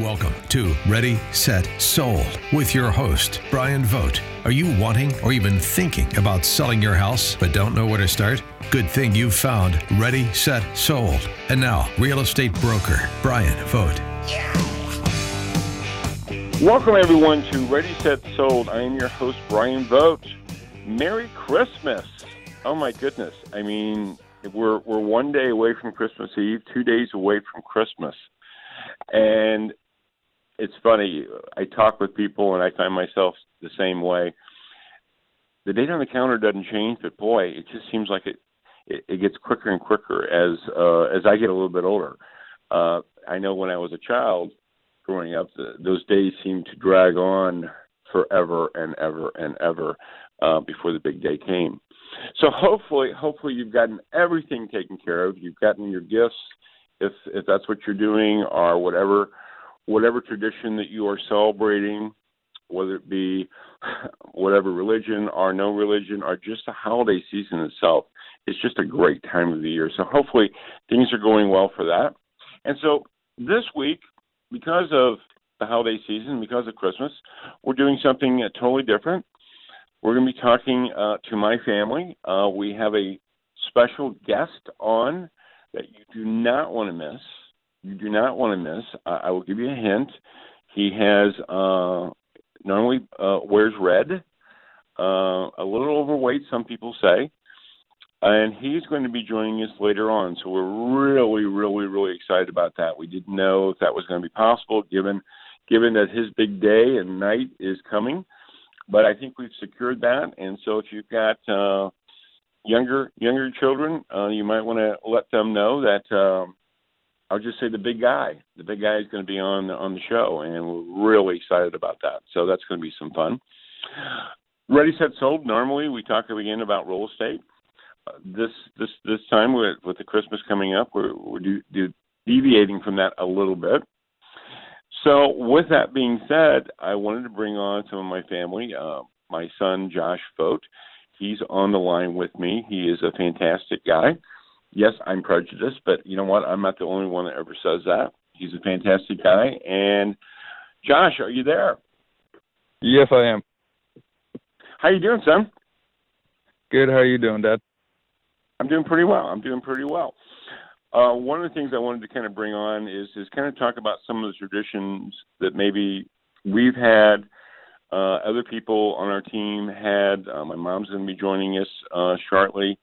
Welcome to Ready, Set, Sold with your host, Brian Vogt. Are you wanting or even thinking about selling your house but don't know where to start? Good thing you've found Ready, Set, Sold. And now, real estate broker, Brian Vogt. Welcome, everyone, to Ready, Set, Sold. I am your host, Brian Vogt. Merry Christmas. Oh, my goodness. I mean, we're, we're one day away from Christmas Eve, two days away from Christmas. And it's funny. I talk with people, and I find myself the same way. The date on the calendar doesn't change, but boy, it just seems like it it, it gets quicker and quicker as uh, as I get a little bit older. Uh, I know when I was a child growing up, the, those days seemed to drag on forever and ever and ever uh, before the big day came. So hopefully, hopefully you've gotten everything taken care of. You've gotten your gifts, if if that's what you're doing, or whatever whatever tradition that you are celebrating, whether it be whatever religion or no religion or just the holiday season itself, it's just a great time of the year. So hopefully things are going well for that. And so this week, because of the holiday season, because of Christmas, we're doing something uh, totally different. We're going to be talking uh, to my family. Uh, we have a special guest on that you do not want to miss you do not want to miss. I, I will give you a hint. He has uh, normally uh, wears red, uh, a little overweight, some people say, and he's going to be joining us later on. So we're really, really, really excited about that. We didn't know if that was going to be possible, given given that his big day and night is coming. But I think we've secured that, and so if you've got uh, younger younger children, uh, you might want to let them know that. Um, I'll just say the big guy. The big guy is going to be on on the show, and we're really excited about that. So that's going to be some fun. Ready, set, sold. Normally, we talk again about real estate. Uh, this this this time, with, with the Christmas coming up, we're we're do, do, deviating from that a little bit. So, with that being said, I wanted to bring on some of my family. Uh, my son Josh Vogt, he's on the line with me. He is a fantastic guy yes, I'm prejudiced, but you know what? I'm not the only one that ever says that. He's a fantastic guy. And Josh, are you there? Yes, I am. How you doing, son? Good. How are you doing, Dad? I'm doing pretty well. I'm doing pretty well. Uh, one of the things I wanted to kind of bring on is is kind of talk about some of the traditions that maybe we've had. Uh, other people on our team had. Uh, my mom's going to be joining us uh, shortly.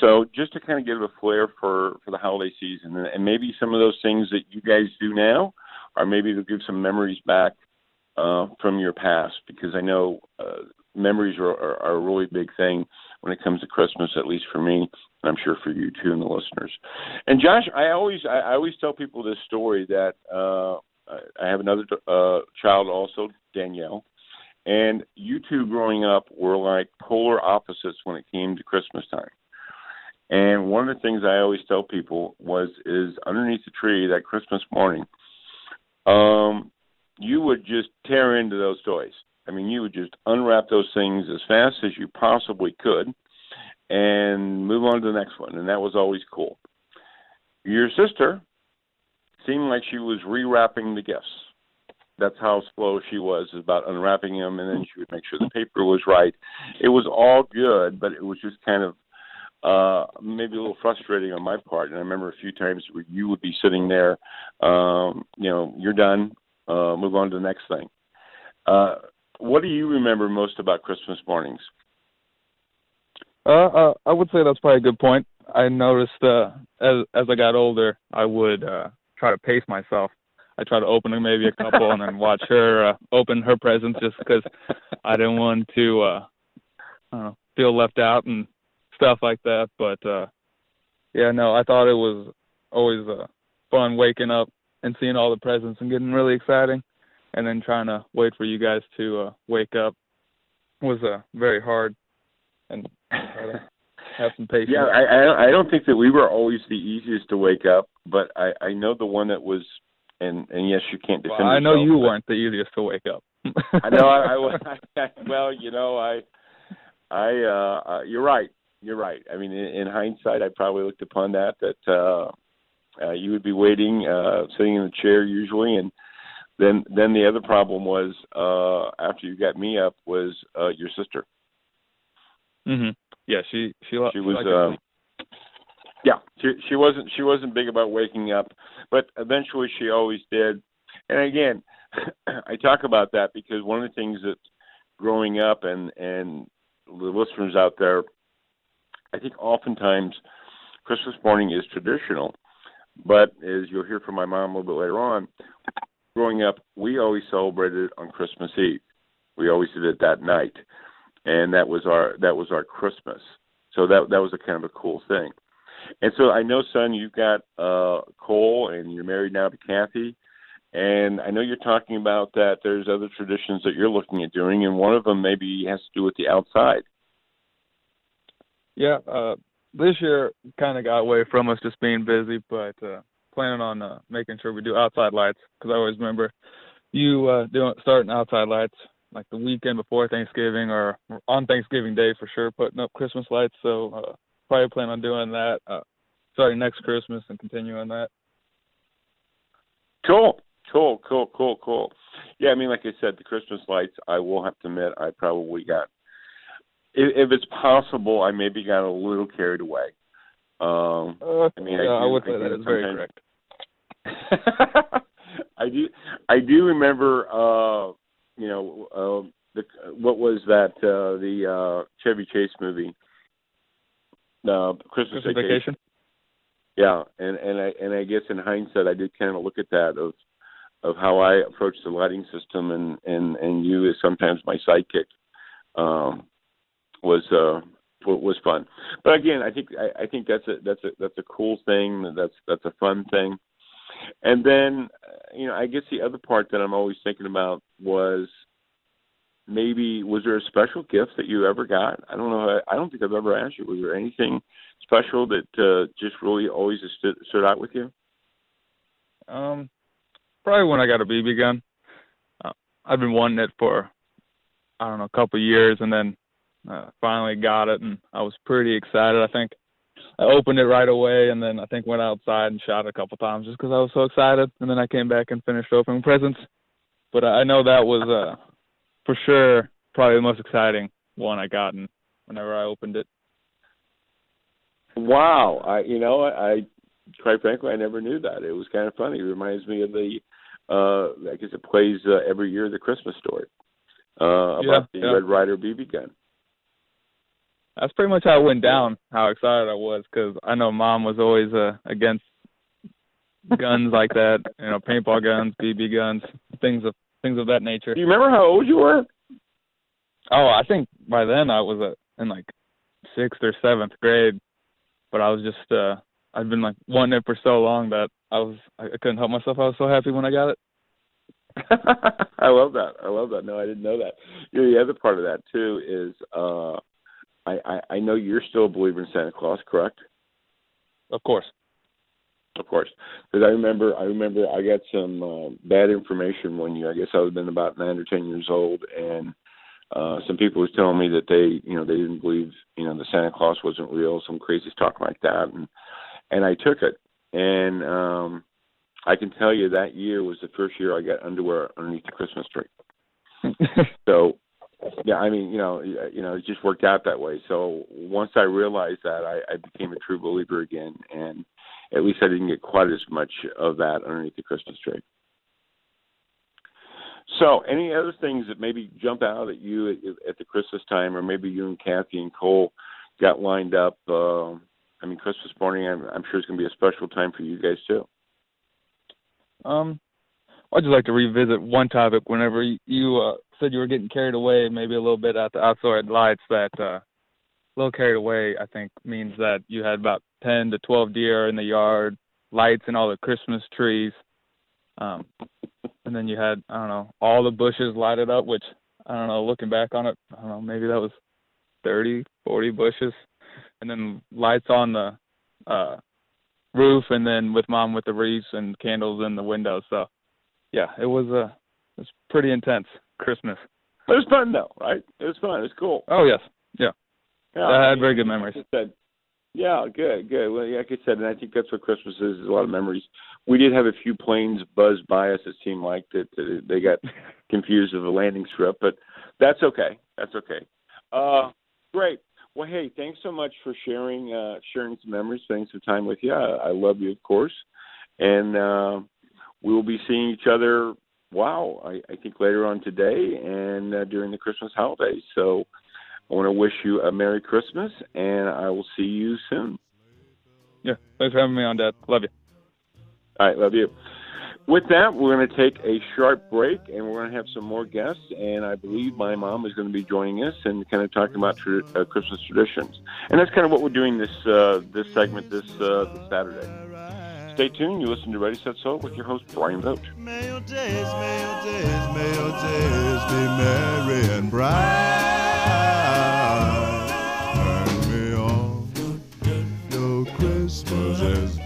So just to kind of give a flair for for the holiday season, and, and maybe some of those things that you guys do now, or maybe to give some memories back uh, from your past, because I know uh, memories are, are, are a really big thing when it comes to Christmas, at least for me, and I'm sure for you too and the listeners. And Josh, I always I, I always tell people this story that uh, I have another uh, child also, Danielle. And you two growing up were like polar opposites when it came to Christmas time. And one of the things I always tell people was is underneath the tree that Christmas morning, um, you would just tear into those toys. I mean, you would just unwrap those things as fast as you possibly could and move on to the next one. And that was always cool. Your sister seemed like she was rewrapping the gifts. That's how slow she was about unwrapping them, and then she would make sure the paper was right. It was all good, but it was just kind of uh, maybe a little frustrating on my part. And I remember a few times where you would be sitting there, um, you know, you're done, uh, move on to the next thing. Uh, what do you remember most about Christmas mornings? Uh, uh, I would say that's probably a good point. I noticed uh, as as I got older, I would uh, try to pace myself. I try to open maybe a couple and then watch her uh, open her presents just because I didn't want to uh, I don't know, feel left out and stuff like that. But uh yeah, no, I thought it was always uh, fun waking up and seeing all the presents and getting really exciting, and then trying to wait for you guys to uh, wake up was uh, very hard and have some patience. Yeah, I I don't think that we were always the easiest to wake up, but I I know the one that was and and yes, you can't defend. Well, I know yourself, you weren't the easiest to wake up. I know I, I, I well, you know, I I uh, uh you're right you're right. I mean, in, in hindsight, I probably looked upon that that uh, uh, you would be waiting, uh, sitting in the chair usually, and then then the other problem was uh after you got me up was uh your sister. Mhm. Yeah, she she she was uh, yeah, she she wasn't she wasn't big about waking up, but eventually she always did. And again, I talk about that because one of the things that growing up and and the listeners out there, I think oftentimes Christmas morning is traditional, but as you'll hear from my mom a little bit later on, growing up, we always celebrated on Christmas Eve. We always did it that night, and that was our that was our Christmas. So that that was a kind of a cool thing. And so I know, son, you've got uh, Cole, and you're married now to Kathy. And I know you're talking about that. There's other traditions that you're looking at doing, and one of them maybe has to do with the outside. Yeah, uh, this year kind of got away from us just being busy, but uh, planning on uh, making sure we do outside lights because I always remember you uh, doing starting outside lights like the weekend before Thanksgiving or on Thanksgiving Day for sure, putting up Christmas lights. So uh, probably plan on doing that uh, starting next Christmas and continuing that. Cool, cool, cool, cool, cool. Yeah, I mean, like I said, the Christmas lights. I will have to admit, I probably got. If, if it's possible, I maybe got a little carried away. Um, uh, I mean, yeah, I, do, I would say that is very correct. I do. I do remember. uh You know, uh, the what was that? uh The uh Chevy Chase movie, uh, Christmas, Christmas vacation. vacation. Yeah, and and I and I guess in hindsight, I did kind of look at that of of how I approach the lighting system, and and and you as sometimes my sidekick um, was uh, was fun. But again, I think I, I think that's a that's a that's a cool thing. That's that's a fun thing. And then, you know, I guess the other part that I'm always thinking about was maybe was there a special gift that you ever got? I don't know. I don't think I've ever asked you. Was there anything special that uh, just really always stood, stood out with you? Um, probably when I got a BB gun. Uh, I've been wanting it for I don't know a couple of years, and then uh, finally got it, and I was pretty excited. I think I opened it right away, and then I think went outside and shot a couple times just because I was so excited. And then I came back and finished opening presents. But I know that was uh, for sure probably the most exciting one I gotten whenever I opened it. Wow, I you know I, quite frankly I never knew that. It was kind of funny. It reminds me of the uh I guess it plays uh, every year the Christmas story uh about yeah, the yeah. Red Ryder BB gun that's pretty much how it went down. How excited I was because I know mom was always uh, against guns like that, you know, paintball guns, BB guns, things of things of that nature. Do you remember how old you were? Oh, I think by then I was uh, in like sixth or seventh grade, but I was just uh I'd been like wanting it for so long that I was I couldn't help myself. I was so happy when I got it. I love that. I love that. No, I didn't know that. You know, the other part of that too is uh I, I, I know you're still a believer in Santa Claus, correct? Of course. Of course, because I remember I remember I got some uh, bad information one year. I guess I was been about nine or ten years old, and uh, some people was telling me that they you know they didn't believe you know the Santa Claus wasn't real, some crazy talk like that, and and I took it, and um, I can tell you that year was the first year I got underwear underneath the Christmas tree. so yeah, I mean, you know, you know, it just worked out that way. So once I realized that, I, I became a true believer again, and at least I didn't get quite as much of that underneath the Christmas tree. So, any other things that maybe jump out at you at, at the Christmas time, or maybe you and Kathy and Cole got lined up? Uh, I mean, Christmas morning, I'm, I'm sure it's going to be a special time for you guys too. Um, I'd just like to revisit one topic. Whenever you uh, said you were getting carried away, maybe a little bit at the outside lights, that uh, little carried away, I think, means that you had about 10 to 12 deer in the yard, lights and all the Christmas trees. Um, and then you had, I don't know, all the bushes lighted up, which, I don't know, looking back on it, I don't know, maybe that was 30, 40 bushes. And then lights on the uh, roof, and then with mom with the wreaths and candles in the windows. So yeah, it was uh it was pretty intense Christmas. It was fun though, right? It was fun. It was cool. Oh yes, yeah. yeah I had very good memories. Said, Yeah, good, good. Well, like I said, and I think that's what Christmas is, is a lot of memories. We did have a few planes buzz by us. It seemed like that uh, they got confused with a landing strip, but that's okay. That's okay. Uh, great. Well, hey, thanks so much for sharing uh, sharing some memories, spending some time with you. I, I love you, of course, and uh, we will be seeing each other. Wow, I, I think later on today and uh, during the Christmas holidays. So I want to wish you a Merry Christmas, and I will see you soon. Yeah, thanks for having me on, Dad. Love you. All right, love you. With that, we're going to take a short break, and we're going to have some more guests. And I believe my mom is going to be joining us and kind of talking about uh, Christmas traditions. And that's kind of what we're doing this uh, this segment this uh, this Saturday. Stay tuned. You listen to Ready Set Sold with your host Brian Vogt. May your days, may your days, may your days be merry and bright. Turn me on, your Christmases be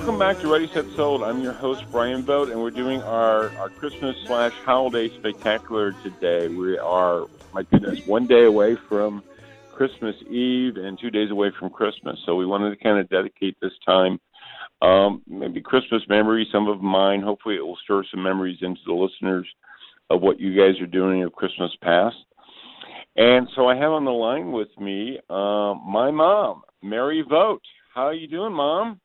Welcome back to Ready Set Sold. I'm your host Brian Vogt, and we're doing our our Christmas slash holiday spectacular today. We are, my goodness, one day away from Christmas Eve and two days away from Christmas. So we wanted to kind of dedicate this time, um, maybe Christmas memories, some of mine. Hopefully, it will stir some memories into the listeners of what you guys are doing of Christmas past. And so I have on the line with me uh, my mom, Mary Vogt. How are you doing, Mom?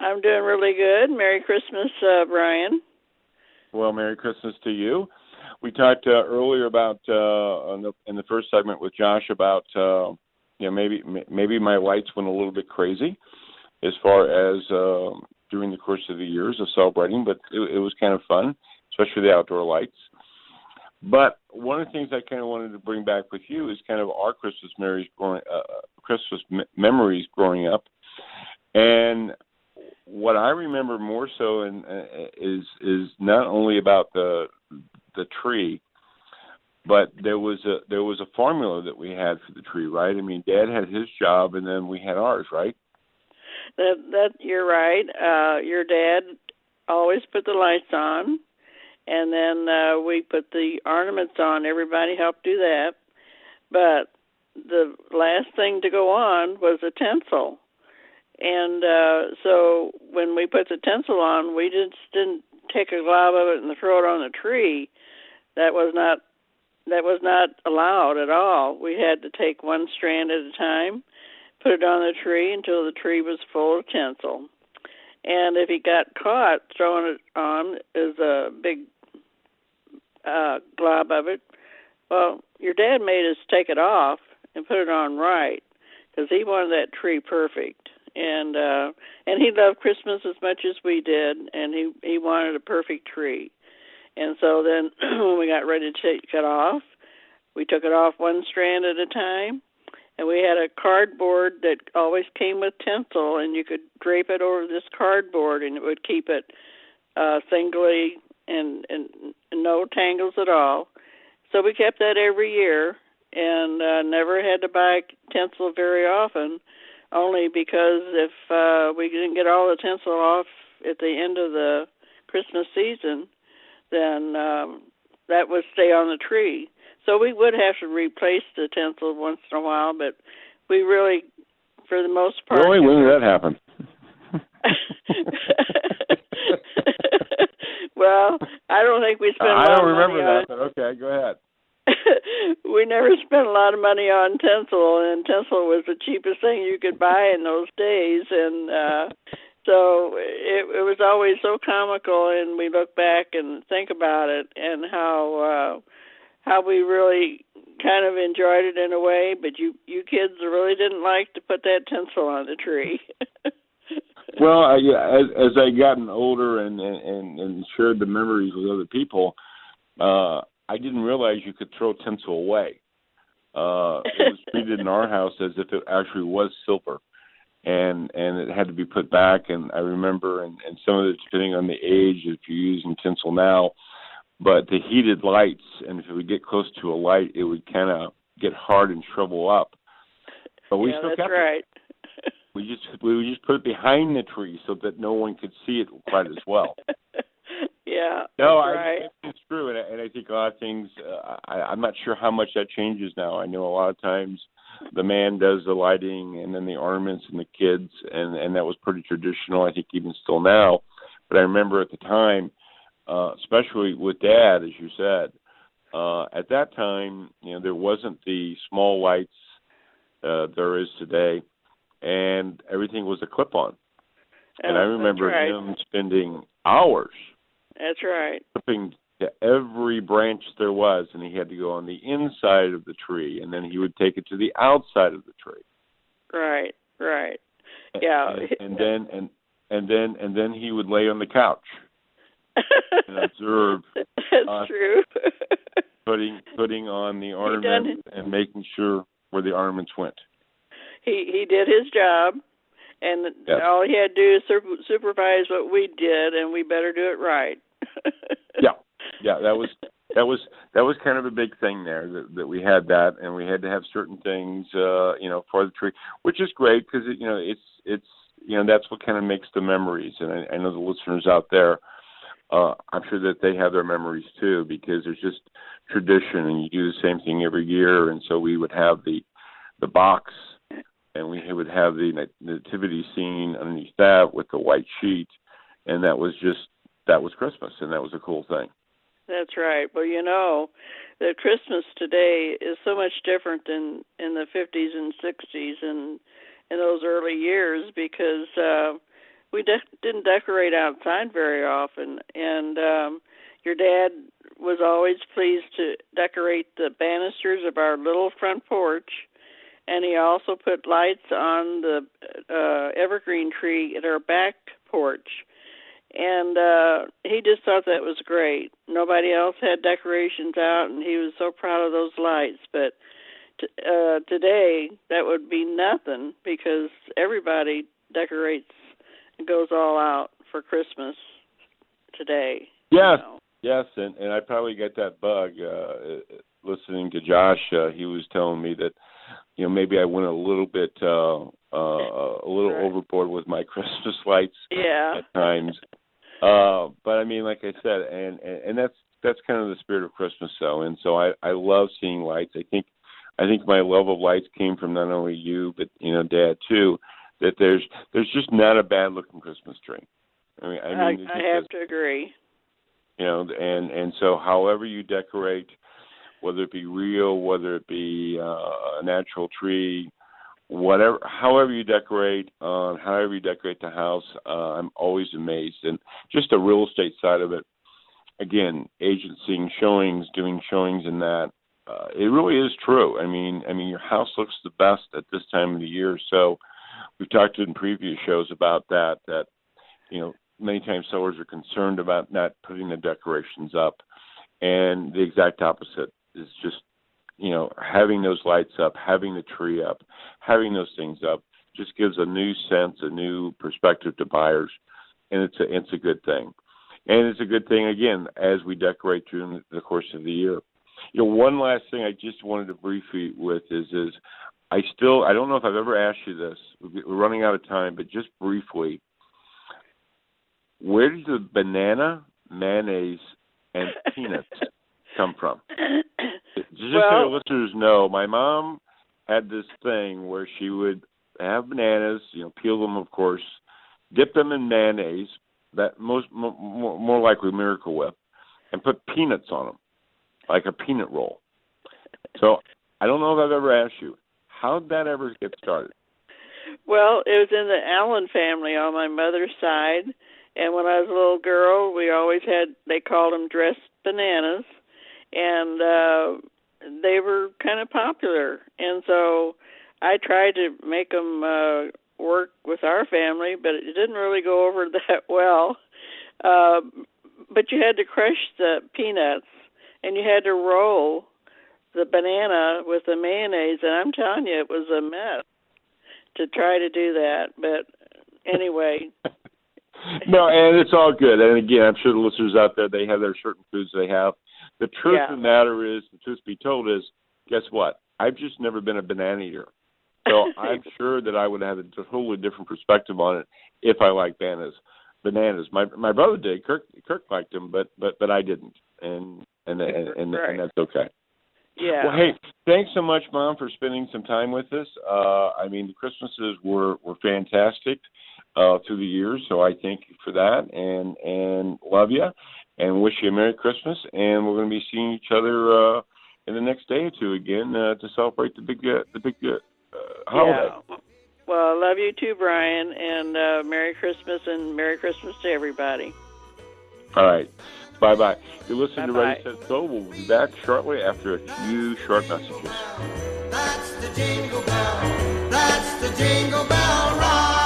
I'm doing really good. Merry Christmas, uh, Brian. Well, Merry Christmas to you. We talked uh, earlier about uh, in, the, in the first segment with Josh about uh, you know maybe maybe my lights went a little bit crazy as far as uh, during the course of the years of celebrating, but it, it was kind of fun, especially the outdoor lights. But one of the things I kind of wanted to bring back with you is kind of our Christmas memories growing uh, Christmas me- memories growing up, and what I remember more so in, uh, is is not only about the the tree, but there was a there was a formula that we had for the tree, right? I mean, Dad had his job, and then we had ours, right? That that you're right. Uh, your dad always put the lights on, and then uh, we put the ornaments on. Everybody helped do that, but the last thing to go on was the tinsel. And uh, so when we put the tinsel on, we just didn't take a glob of it and throw it on the tree. That was not that was not allowed at all. We had to take one strand at a time, put it on the tree until the tree was full of tinsel. And if he got caught throwing it on as a big uh, glob of it, well, your dad made us take it off and put it on right because he wanted that tree perfect and uh and he loved Christmas as much as we did and he he wanted a perfect tree. And so then when we got ready to take it off, we took it off one strand at a time and we had a cardboard that always came with tinsel and you could drape it over this cardboard and it would keep it uh singly and and no tangles at all. So we kept that every year and uh never had to buy tinsel very often only because if uh we didn't get all the tinsel off at the end of the Christmas season, then um that would stay on the tree. So we would have to replace the tinsel once in a while, but we really for the most part Really, when did that happen? well, I don't think we spent a I don't remember that, but okay, go ahead. we never spent a lot of money on tinsel and tinsel was the cheapest thing you could buy in those days and uh so it it was always so comical and we look back and think about it and how uh how we really kind of enjoyed it in a way but you you kids really didn't like to put that tinsel on the tree. Well, I, as as I gotten older and and and shared the memories with other people, uh, I didn't realize you could throw tinsel away. Uh, it was treated in our house as if it actually was silver, and and it had to be put back. And I remember, and and some of it depending on the age, if you're using tinsel now, but the heated lights, and if it would get close to a light, it would kind of get hard and shrivel up. But we yeah still that's kept it. right we just we would just put it behind the tree so that no one could see it quite as well. yeah. No, I, right. it's true, and I, and I think a lot of things. Uh, I, I'm not sure how much that changes now. I know a lot of times the man does the lighting and then the ornaments and the kids, and and that was pretty traditional. I think even still now, but I remember at the time, uh, especially with Dad, as you said, uh, at that time, you know, there wasn't the small lights uh, there is today, and everything was a clip-on. And Oh, I remember right. him spending hours That's right. to every branch there was, and he had to go on the inside of the tree, and then he would take it to the outside of the tree. Right. Right. Yeah. and, and then and and then and then he would lay on the couch and observe That's uh, true. putting putting on the done ornament and making sure where the ornaments went. he he did his job, and Yes. all he had to do is supervise what we did, and we better do it right. Yeah, yeah, that was that was that was kind of a big thing there that, that we had that, and we had to have certain things, uh, you know, for the tree, which is great because you know it's it's you know that's what kind of makes the memories, and I, I know the listeners out there, uh, I'm sure that they have their memories too because there's just tradition, and you do the same thing every year, and so we would have the the box, and we would have the nativity scene underneath that with the white sheet, and that was just that was Christmas, and that was a cool thing. That's right. Well, you know, the Christmas today is so much different than in the 50s and 60s and in those early years because uh we de- didn't decorate outside very often and um your dad was always pleased to decorate the banisters of our little front porch and he also put lights on the uh evergreen tree at our back porch and uh he just thought that was great. Nobody else had decorations out and he was so proud of those lights, but t- uh today that would be nothing because everybody decorates and goes all out for Christmas today. Yes, you know. yes, and and I probably get that bug uh listening to Josh. Uh, he was telling me that you know maybe I went a little bit uh uh a little Right. overboard with my Christmas lights Yeah. at times. Uh but I mean like I said and, and and that's that's kind of the spirit of Christmas though. And so I I love seeing lights. I think I think my love of lights came from not only you but you know dad too that there's there's just not a bad looking Christmas tree. I mean I mean I, I have to agree. you know and and so however you decorate whether it be real whether it be uh, a natural tree whatever however you decorate um however you decorate the house uh, i'm always amazed. And just the real estate side of it again agencying showings doing showings in that uh, it really is true. I mean i mean your house looks the best at this time of the year. So we've talked in previous shows about that that you know many times sellers are concerned about not putting the decorations up. And the exact opposite is just you know having those lights up having the tree up having those things up just gives a new sense a new perspective to buyers and it's a it's a good thing and it's a good thing again as we decorate during the course of the year you know one last thing i just wanted to brief you with is is i still i don't know if i've ever asked you this we're running out of time but just briefly where does the banana, mayonnaise, and peanuts come from? Just so Well- your listeners know, my mom had this thing where she would have bananas, you know, peel them, of course, dip them in mayonnaise, that most mo- more, more likely Miracle Whip, and put peanuts on them, like a peanut roll. So I don't know if I've ever asked you, how did that ever get started? Well, it was in the Allen family on my mother's side, and when I was a little girl, we always had they called them dressed bananas, and uh they were kind of popular, and so I tried to make them uh work with our family, but it didn't really go over that well. Uh, but you had to crush the peanuts, and you had to roll the banana with the mayonnaise, and I'm telling you, it was a mess to try to do that. But anyway, no, and it's all good. And again, I'm sure the listeners out there they have their certain foods they have. The truth Yeah. of the matter is, the truth be told is, guess what? I've just never been a banana eater. So I'm sure that I would have a totally different perspective on it if I like bananas. Bananas. My my brother did. Kirk Kirk liked them, but but but I didn't, and and and and, Right. and that's okay. Yeah. Well, hey, thanks so much, Mom, for spending some time with us. Uh, I mean, the Christmases were were fantastic uh, through the years, so I thank you for that, and and love you, and wish you a Merry Christmas. And we're going to be seeing each other uh, in the next day or two again uh, to celebrate the big uh, the big uh, holiday. Yeah. Well, I love you too, Brian, and uh, Merry Christmas and Merry Christmas to everybody. All right. Bye bye. You're listening Bye-bye. to Ready Set Go. We'll be back shortly after a few short messages. That's the jingle bell. That's the jingle bell rock.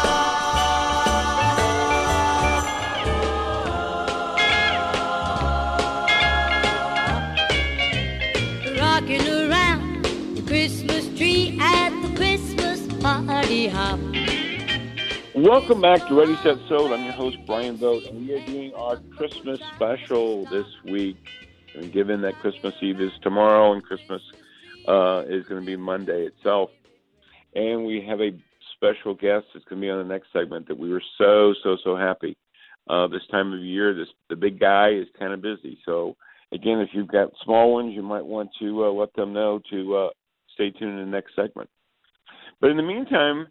Rocking around the Christmas tree at the Christmas party hop. Welcome back to Ready Set Sold. I'm your host Brian Vogt, and we are doing our Christmas special this week. And given that Christmas Eve is tomorrow and Christmas uh, is going to be Monday itself, and we have a special guest that's going to be on the next segment that we were so so so happy. Uh, this time of year, this the big guy is kind of busy. So again, if you've got small ones, you might want to uh, let them know to uh, stay tuned in the next segment. But in the meantime,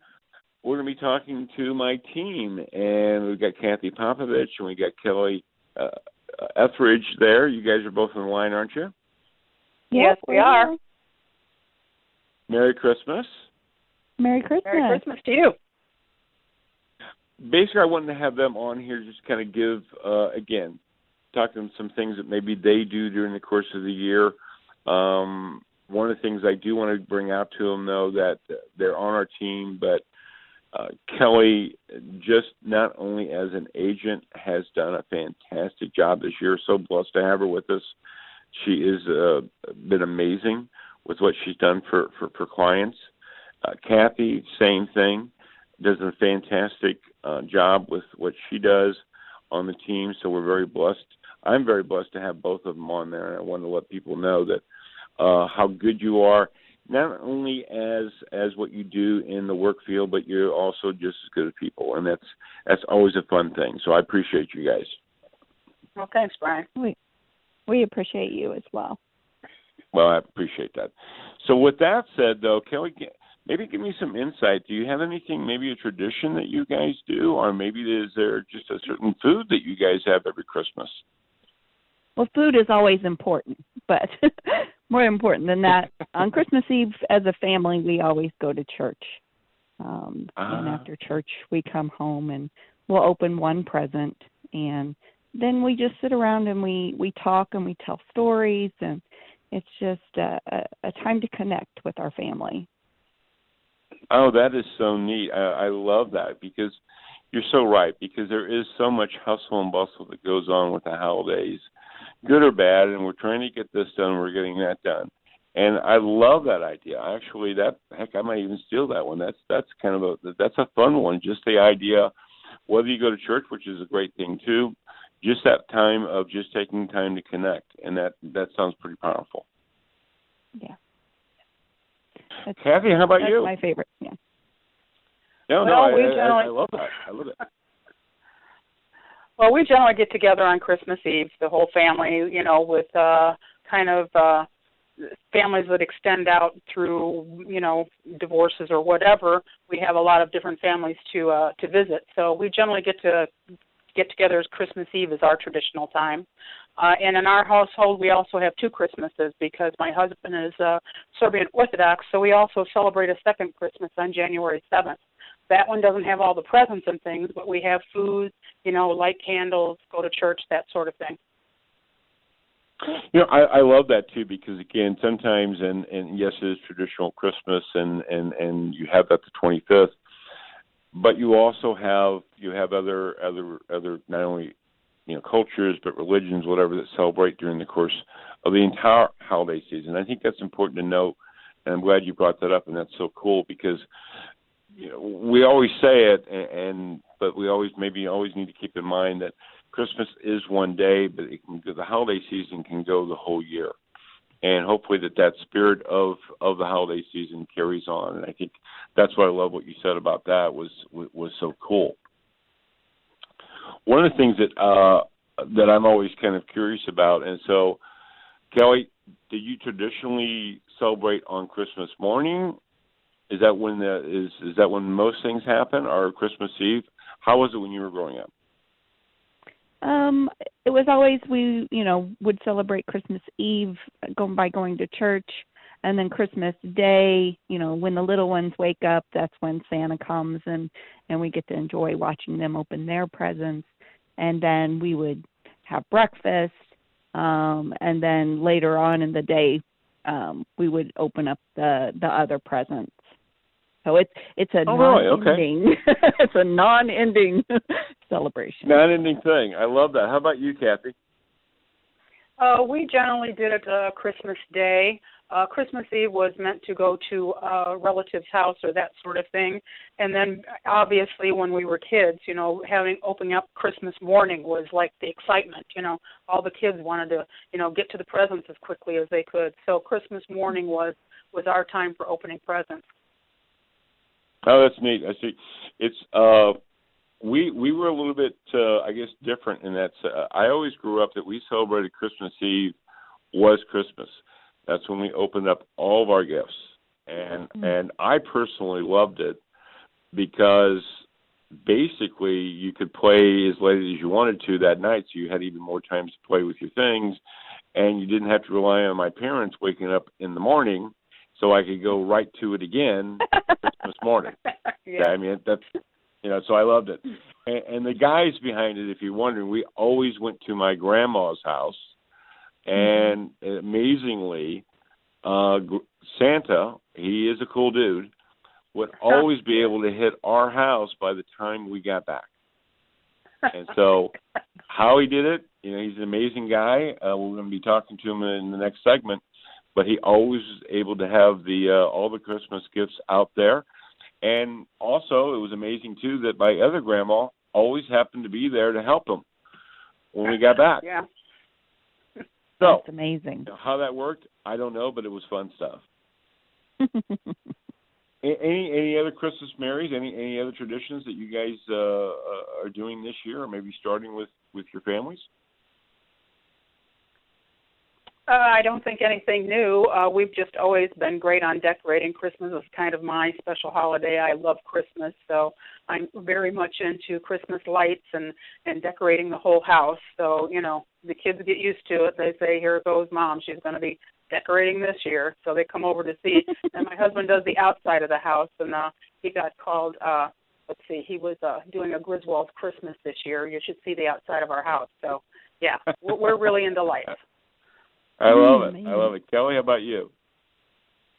we're going to be talking to my team, and we've got Kathy Popovich and we got Kelly uh, Etheridge there. You guys are both on the line, aren't you? Yes, we are. Merry Christmas. Merry Christmas. Merry Christmas to you. Basically, I wanted to have them on here just kind of give, uh, again, talk to them some things that maybe they do during the course of the year. Um, one of the things I do want to bring out to them, though, that they're on our team, but uh, Kelly, just not only as an agent, has done a fantastic job this year. So blessed to have her with us. She has uh, been amazing with what she's done for for, for clients. Uh, Kathy, same thing, does a fantastic uh, job with what she does on the team. So we're very blessed. I'm very blessed to have both of them on there, and I want to let people know that uh, how good you are not only as as what you do in the work field, but you're also just as good as people, and that's that's always a fun thing. So I appreciate you guys. Well, thanks, Brian. We we appreciate you as well. Well, I appreciate that. So with that said, though, Kelly, g- maybe give me some insight. Do you have anything, maybe a tradition that you guys do, or maybe is there just a certain food that you guys have every Christmas? Well, food is always important, but more important than that, on Christmas Eve, as a family, we always go to church. Um, and Ah. after church, we come home and we'll open one present, and then we just sit around and we we talk and we tell stories, and it's just a, a, a time to connect with our family. Oh, that is so neat. I, I love that because you're so right. Because there is so much hustle and bustle that goes on with the holidays, good or bad, and we're trying to get this done. We're getting that done, and I love that idea. Actually, that heck, I might even steal that one. That's that's kind of a that's a fun one. Just the idea, whether you go to church, which is a great thing too, just that time of just taking time to connect, and that that sounds pretty powerful. Yeah. That's, Kathy, how about that's you? my favorite. Yeah. No, no, Well, I, we I, I love that. I love it. Well, we generally get together on Christmas Eve, the whole family, you know, with uh kind of uh families that extend out through, you know, divorces or whatever. We have a lot of different families to uh to visit. So we generally get to get together as Christmas Eve is our traditional time. Uh and in our household we also have two Christmases because my husband is uh Serbian Orthodox, so we also celebrate a second Christmas on January 7th. That one doesn't have all the presents and things, but we have food, you know, light candles, go to church, that sort of thing. You know, I, I love that too because again, sometimes and and yes, it is traditional Christmas and and and you have that the twenty fifth, but you also have you have other other other not only you know cultures but religions whatever that celebrate during the course of the entire holiday season. I think that's important to note, and I'm glad you brought that up, and that's so cool because you know we always say it and, and but we always maybe always need to keep in mind that Christmas is one day, but it can, the holiday season can go the whole year. and hopefully that that spirit of of the holiday season carries on. And I think that's why I love what you said about that was was so cool. One of the things that uh, that I'm always kind of curious about, and so Kelly, do you traditionally celebrate on Christmas morning? Is that when the is is that when most things happen, or Christmas Eve? How was it when you were growing up? Um, it was always we, you know, would celebrate Christmas Eve going by going to church, and then Christmas Day, you know, when the little ones wake up, that's when Santa comes and and we get to enjoy watching them open their presents, and then we would have breakfast, um, and then later on in the day, um, we would open up the the other presents. So it's it's a Oh, really? Okay. non-ending it's a non-ending celebration. Non-ending thing. I love that. How about you, Kathy? Uh, we generally did it uh, Christmas Day. Uh, Christmas Eve was meant to go to a relative's house or that sort of thing, and then obviously when we were kids, you know, having opening up Christmas morning was like the excitement. You know, all the kids wanted to, you know, get to the presents as quickly as they could. So Christmas morning was was our time for opening presents. Oh, that's neat. I see. It's uh, we we were a little bit, uh, I guess, different in that. Uh, I always grew up that we celebrated Christmas Eve was Christmas. That's when we opened up all of our gifts, and mm-hmm. and I personally loved it because basically you could play as late as you wanted to that night, so you had even more time to play with your things, and you didn't have to rely on my parents waking up in the morning so I could go right to it again Christmas morning. yeah. I mean that's you know, so I loved it. And, and the guys behind it, if you're wondering, we always went to my grandma's house, and amazingly, uh Santa, he is a cool dude, would always be able to hit our house by the time we got back. And so, how he did it, you know, he's an amazing guy. Uh, we're going to be talking to him in the next segment, but he always was able to have the uh, all the Christmas gifts out there, and also it was amazing too that my other grandma always happened to be there to help him when we got back. Yeah. So That's amazing. how that worked, I don't know, but it was fun stuff. Any any other Christmas marries? Any any other traditions that you guys uh, uh, are doing this year, or maybe starting with with your families? Uh, I don't think anything new. Uh, we've just always been great on decorating. Christmas is kind of my special holiday. I love Christmas, so I'm very much into Christmas lights and and decorating the whole house. So you know, the kids get used to it. They say, "Here goes mom. She's going to be decorating this year." So they come over to see. and my husband does the outside of the house, and uh, he got called. uh Let's see, he was uh doing a Griswold Christmas this year. You should see the outside of our house. So yeah, we're, we're really into lights. I love Mm, it. I love it. Kelly, how about you?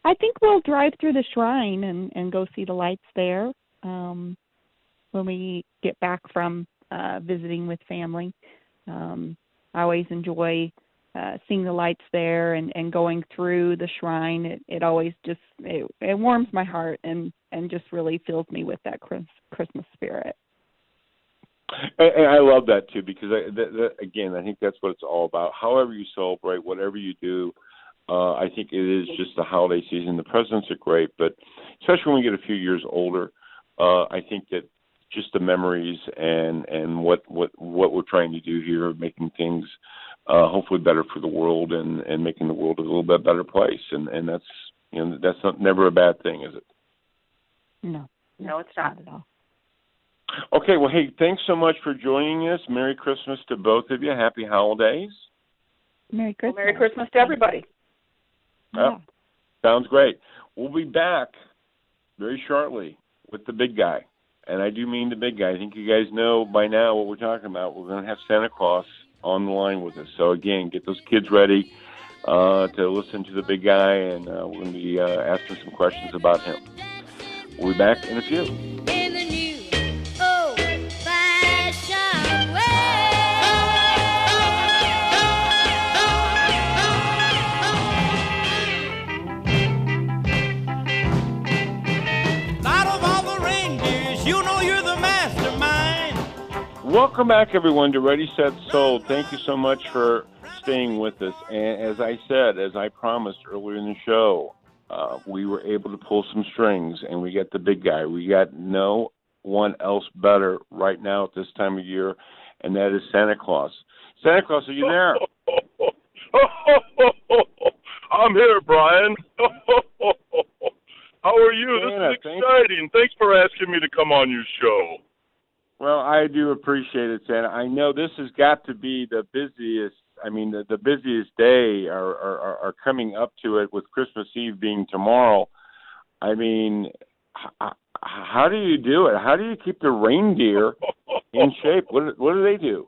I think we'll drive through the shrine and and go see the lights there um when we get back from uh visiting with family. Um I always enjoy uh seeing the lights there and and going through the shrine. It it always just it, it warms my heart and and just really fills me with that Chris, Christmas spirit. And, and I love that too because I, that, that, again, I think that's what it's all about. However you celebrate, whatever you do, uh, I think it is just the holiday season. The presents are great, but especially when we get a few years older, uh, I think that just the memories and and what what what we're trying to do here, making things uh, hopefully better for the world and and making the world a little bit better place, and and that's you know that's not never a bad thing, is it? No, No, it's not. not at all. Okay, well, hey, thanks so much for joining us. Merry Christmas to both of you. Happy holidays. Merry Christmas. Merry Christmas to everybody. Yeah. Sounds great. We'll be back very shortly with the big guy. And I do mean the big guy. I think you guys know by now what we're talking about. We're going to have Santa Claus on the line with us. So, again, get those kids ready uh, to listen to the big guy, and uh, we're going to be uh, asking some questions about him. We'll be back in a few. Welcome back, everyone, to Ready, Set, Sold. Thank you so much for staying with us. And as I said, as I promised earlier in the show, uh, we were able to pull some strings, and we got the big guy. We got no one else better right now at this time of year, and that is Santa Claus. Santa Claus, are you there? I'm here, Brian. How are you? Santa, this is exciting. Thanks for asking me to come on your show. Well, I do appreciate it, Santa. I know this has got to be the busiest. I mean, the, the busiest day are, are are coming up to it with Christmas Eve being tomorrow. I mean, h- how do you do it? How do you keep the reindeer in shape? What do- what do they do?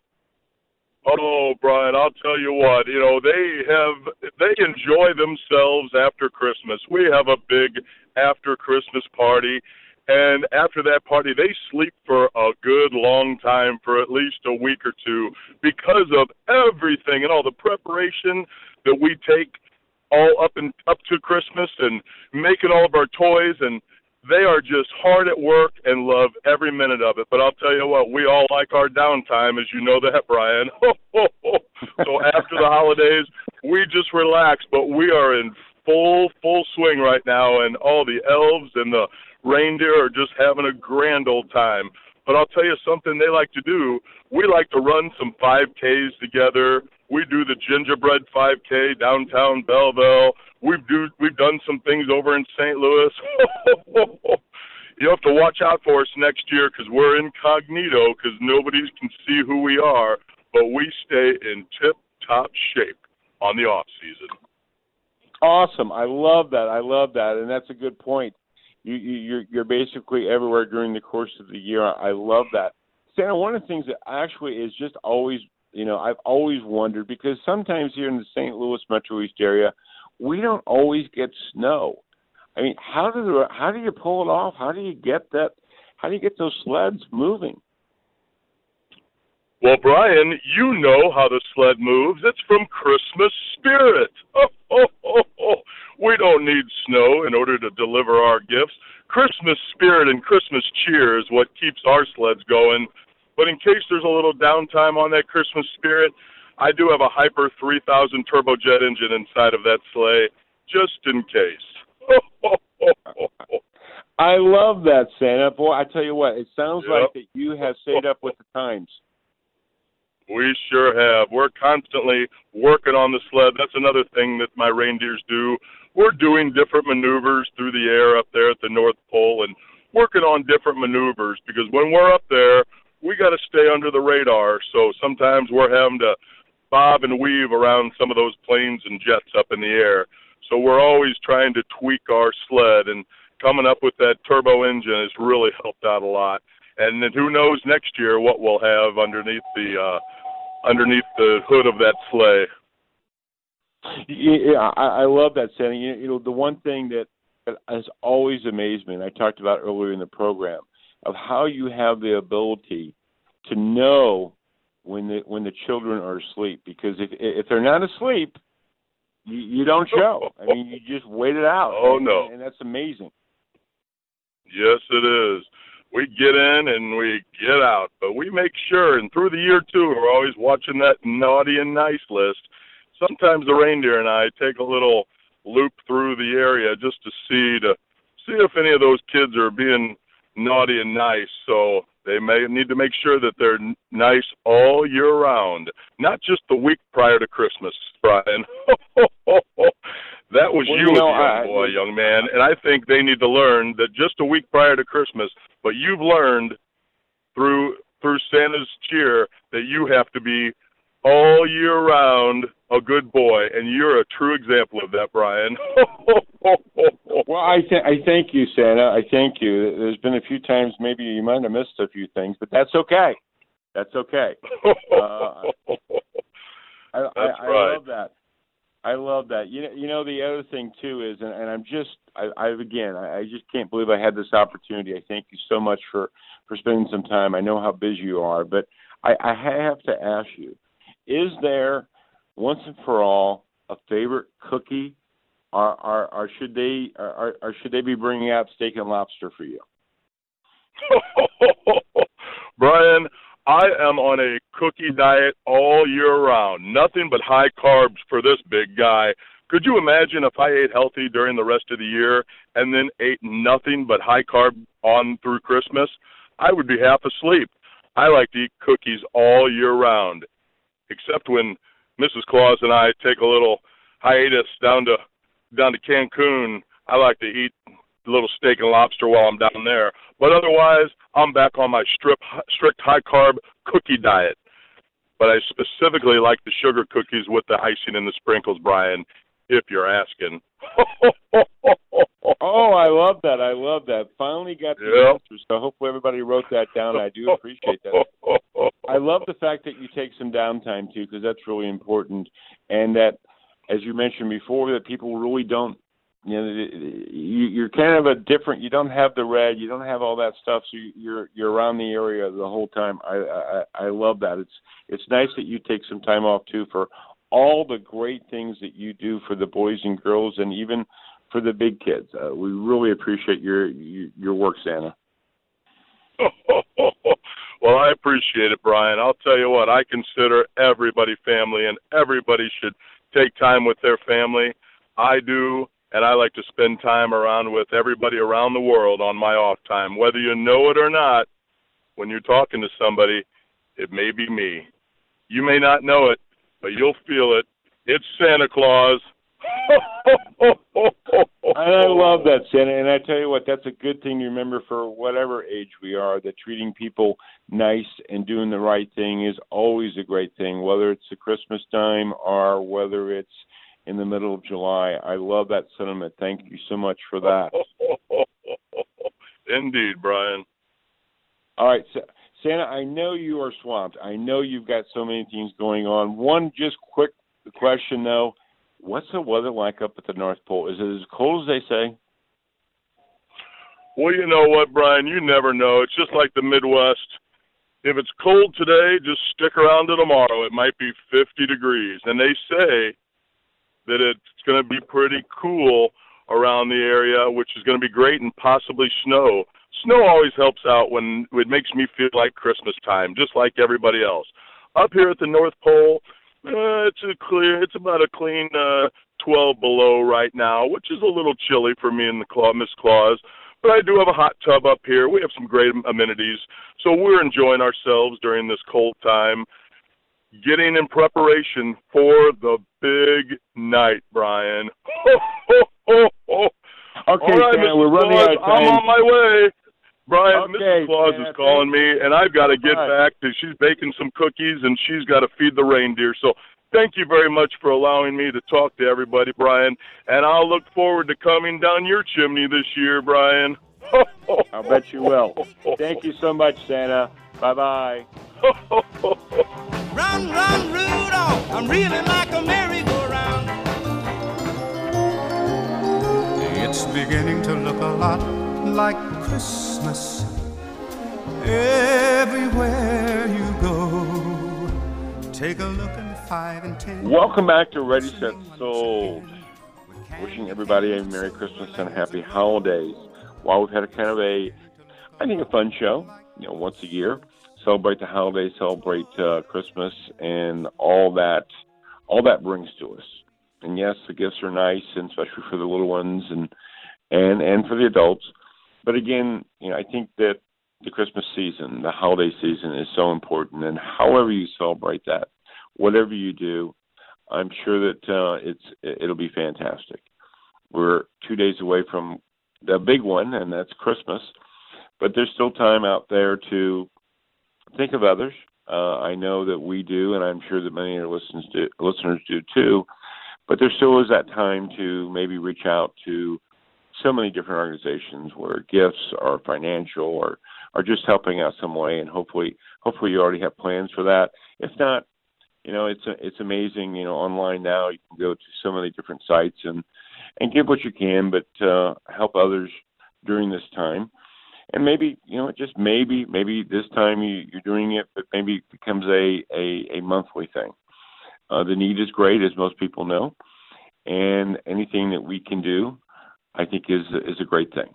Oh, Brian, I'll tell you what. You know, they have they enjoy themselves after Christmas. We have a big after Christmas party, and after that party, they sleep for a good long time for at least a week or two because of everything and all the preparation that we take all up and up to Christmas and making all of our toys and they are just hard at work and love every minute of it. But I'll tell you what, we all like our downtime, as you know that, Brian. so after the holidays, we just relax, but we are in full full swing right now, and all the elves and the reindeer are just having a grand old time. But I'll tell you something they like to do. We like to run some 5Ks together. We do the gingerbread 5K downtown Belleville. We've do we've done some things over in St. Louis. you have to watch out for us next year because we're incognito because nobody can see who we are. But we stay in tip top shape on the off season. Awesome. I love that. I love that, and that's a good point. You, you you're you're basically everywhere during the course of the year. I love that. Santa, one of the things that actually is just always, you know, I've always wondered because sometimes here in the St. Louis Metro East area, we don't always get snow. I mean, how do the, how do you pull it off? How do you get that? How do you get those sleds moving? Well, Brian, you know how the sled moves. It's from Christmas spirit. Oh, oh, oh, oh. we don't need snow in order to deliver our gifts. Christmas spirit and Christmas cheer is what keeps our sleds going. But in case there's a little downtime on that Christmas spirit, I do have a Hyper 3000 turbojet engine inside of that sleigh, just in case. I love that, Santa. Boy, I tell you what, it sounds Yep. like that you have stayed up with the times. We sure have. We're constantly working on the sled. That's another thing that my reindeers do. We're doing different maneuvers through the air up there at the North Pole and working on different maneuvers because when we're up there, we got to stay under the radar. So sometimes we're having to bob and weave around some of those planes and jets up in the air. So we're always trying to tweak our sled and coming up with that turbo engine has really helped out a lot. And then who knows next year what we'll have underneath the uh underneath the hood of that sleigh. Yeah, I, I love that, Santa. You, you know, the one thing that, that has always amazed me, and I talked about earlier in the program, of how you have the ability to know when the when the children are asleep. Because if if they're not asleep, you, you don't show. I mean, you just wait it out. Oh, and, no. and that's amazing. Yes, it is. We get in and we get out, but we make sure. And through the year too, we're always watching that naughty and nice list. Sometimes the reindeer and I take a little loop through the area just to see to see if any of those kids are being naughty and nice. So they may need to make sure that they're nice all year round, not just the week prior to Christmas, Brian. that was Well, you you know, a young I- boy, young man, and I think they need to learn that just a week prior to Christmas. But you've learned through through Santa's cheer that you have to be all year round a good boy, and you're a true example of that, Brian. Well, I th- I thank you, Santa. I thank you. There's been a few times maybe you might have missed a few things, but that's okay. That's okay. Uh, I, That's I, I right. love that. I love that. You know, you know the other thing too is, and, and I'm just, I, I again, I, I just can't believe I had this opportunity. I thank you so much for for spending some time. I know how busy you are, but I, I have to ask you: Is there once and for all a favorite cookie, or, or, or should they, or, or should they be bringing out steak and lobster for you? Brian, I am on a cookie diet all year round. Nothing but high carbs for this big guy. Could you imagine if I ate healthy during the rest of the year and then ate nothing but high carb on through Christmas? I would be half asleep. I like to eat cookies all year round, except when Mrs. Claus and I take a little hiatus down to down to Cancun. I like to eat little steak and lobster while I'm down there. But otherwise, I'm back on my strip, strict high carb cookie diet. But I specifically like the sugar cookies with the icing and the sprinkles, Brian, if you're asking. oh, I love that. I love that. Finally got the Yep. answer. So hopefully everybody wrote that down. I do appreciate that. I love the fact that you take some downtime too, because that's really important. And that, as you mentioned before, that people really don't. You know, you, you're kind of a different. You don't have the red. You don't have all that stuff. So you- you're you're around the area the whole time. I I, I love that. It's it's nice that you take some time off too for all the great things that you do for the boys and girls, and even for the big kids. Uh, we really appreciate your, your work, Santa. well, I appreciate it, Brian. I'll tell you what, I consider everybody family, and everybody should take time with their family. I do, and I like to spend time around with everybody around the world on my off time. Whether you know it or not, when you're talking to somebody, it may be me. You may not know it, but you'll feel it. It's Santa Claus. And I love that, Santa. And I tell you what, that's a good thing to remember for whatever age we are. That treating people nice and doing the right thing is always a great thing, whether it's the Christmas time or whether it's in the middle of July. I love that sentiment. Thank you so much for that. Indeed, Brian. All right, Sa- Santa, I know you are swamped. I know you've got so many things going on. One just quick question though. What's the weather like up at the North Pole? Is it as cold as they say? Well, you know what, Brian? You never know. It's just like the Midwest. If it's cold today, just stick around to tomorrow. It might be 50 degrees. And they say that it's going to be pretty cool around the area, which is going to be great and possibly snow. Snow always helps out when it makes me feel like Christmas time, just like everybody else. Up here at the North Pole, uh, it's a clear, it's about a clean uh, 12 below right now, which is a little chilly for me and the Claw, Miss Claus. But I do have a hot tub up here. We have some great amenities, so we're enjoying ourselves during this cold time, getting in preparation for the big night, Brian. Okay, All right, Santa, Mrs. we're running Claus, out of time. I'm on my way. Brian, Okay, Mrs. Claus Santa, is calling me, and I've got to get right. back to. She's baking some cookies, and she's got to feed the reindeer. So, thank you very much for allowing me to talk to everybody, Brian. And I'll look forward to coming down your chimney this year, Brian. I'll bet you will. Thank you so much, Santa. Bye bye. Run, run, Rudolph. I'm reeling like a merry-go-round. It's beginning to look a lot like Christmas everywhere you go. Take a look in the five and ten. Welcome back to Ready Set Sold. Wishing everybody a Merry Christmas and Happy Holidays. While we've had a kind of a, I think a fun show. You know, once a year, celebrate the holidays, celebrate uh, Christmas, and all that, all that brings to us. And yes, the gifts are nice, and especially for the little ones and and and for the adults. But again, you know, I think that the Christmas season, the holiday season, is so important. And however you celebrate that, whatever you do, I'm sure that uh, it's it'll be fantastic. We're two days away from the big one, and that's Christmas. But there's still time out there to think of others. Uh, I know that we do, and I'm sure that many of our listeners do, listeners do too. But there still is that time to maybe reach out to so many different organizations where gifts are financial or are just helping out some way, and hopefully, hopefully you already have plans for that. If not, you know, it's it's amazing. You know, online now you can go to so many different sites and and give what you can, but uh, help others during this time. And maybe you know, just maybe maybe this time you, you're doing it, but maybe it becomes a a, a monthly thing. Uh, the need is great, as most people know, and anything that we can do, I think, is is a great thing.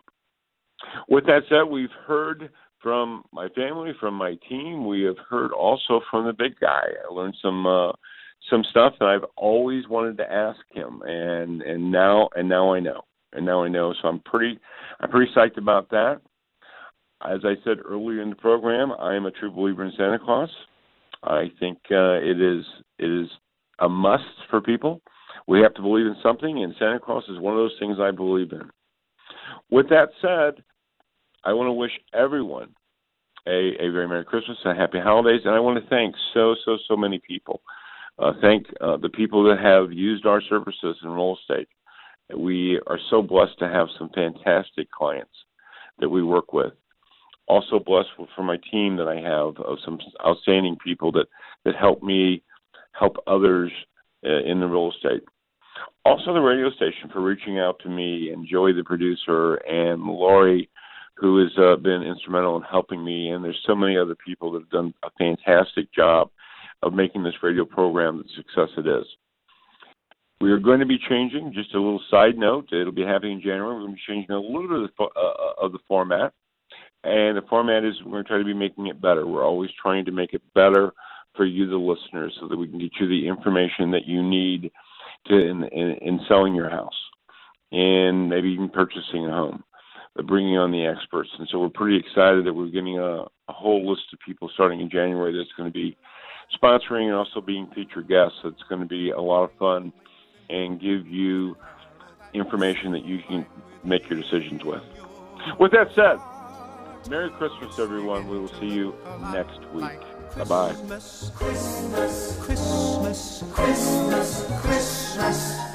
With that said, we've heard from my family, from my team. We have heard also from the big guy. I learned some uh, some stuff that I've always wanted to ask him, and and now and now I know, and now I know. So I'm pretty I'm pretty psyched about that. As I said earlier in the program, I am a true believer in Santa Claus. I think uh, it is it is a must for people. We have to believe in something, and Santa Claus is one of those things I believe in. With that said, I want to wish everyone a, a very Merry Christmas and Happy Holidays, and I want to thank so, so, so many people. Uh, thank uh, the people that have used our services in real estate. We are so blessed to have some fantastic clients that we work with. Also blessed for my team that I have of some outstanding people that that help me help others uh, in the real estate. Also, the radio station for reaching out to me and Joey, the producer, and Lori, who has uh, been instrumental in helping me. And there's so many other people that have done a fantastic job of making this radio program the success it is. We are going to be changing. Just a little side note: it'll be happening in January. We're going to be changing a little bit of the, uh, of the format, and the format is we're going to try to be making it better. We're always trying to make it better for you, the listeners, so that we can get you the information that you need to in, in, in selling your house and maybe even purchasing a home, but bringing on the experts. And so we're pretty excited that we're getting a, a whole list of people starting in January that's going to be sponsoring and also being featured guests. It's going to be a lot of fun and give you information that you can make your decisions with. With that said, Merry Christmas, everyone. We will see you next week. Bye bye. Christmas, Christmas, Christmas, Christmas.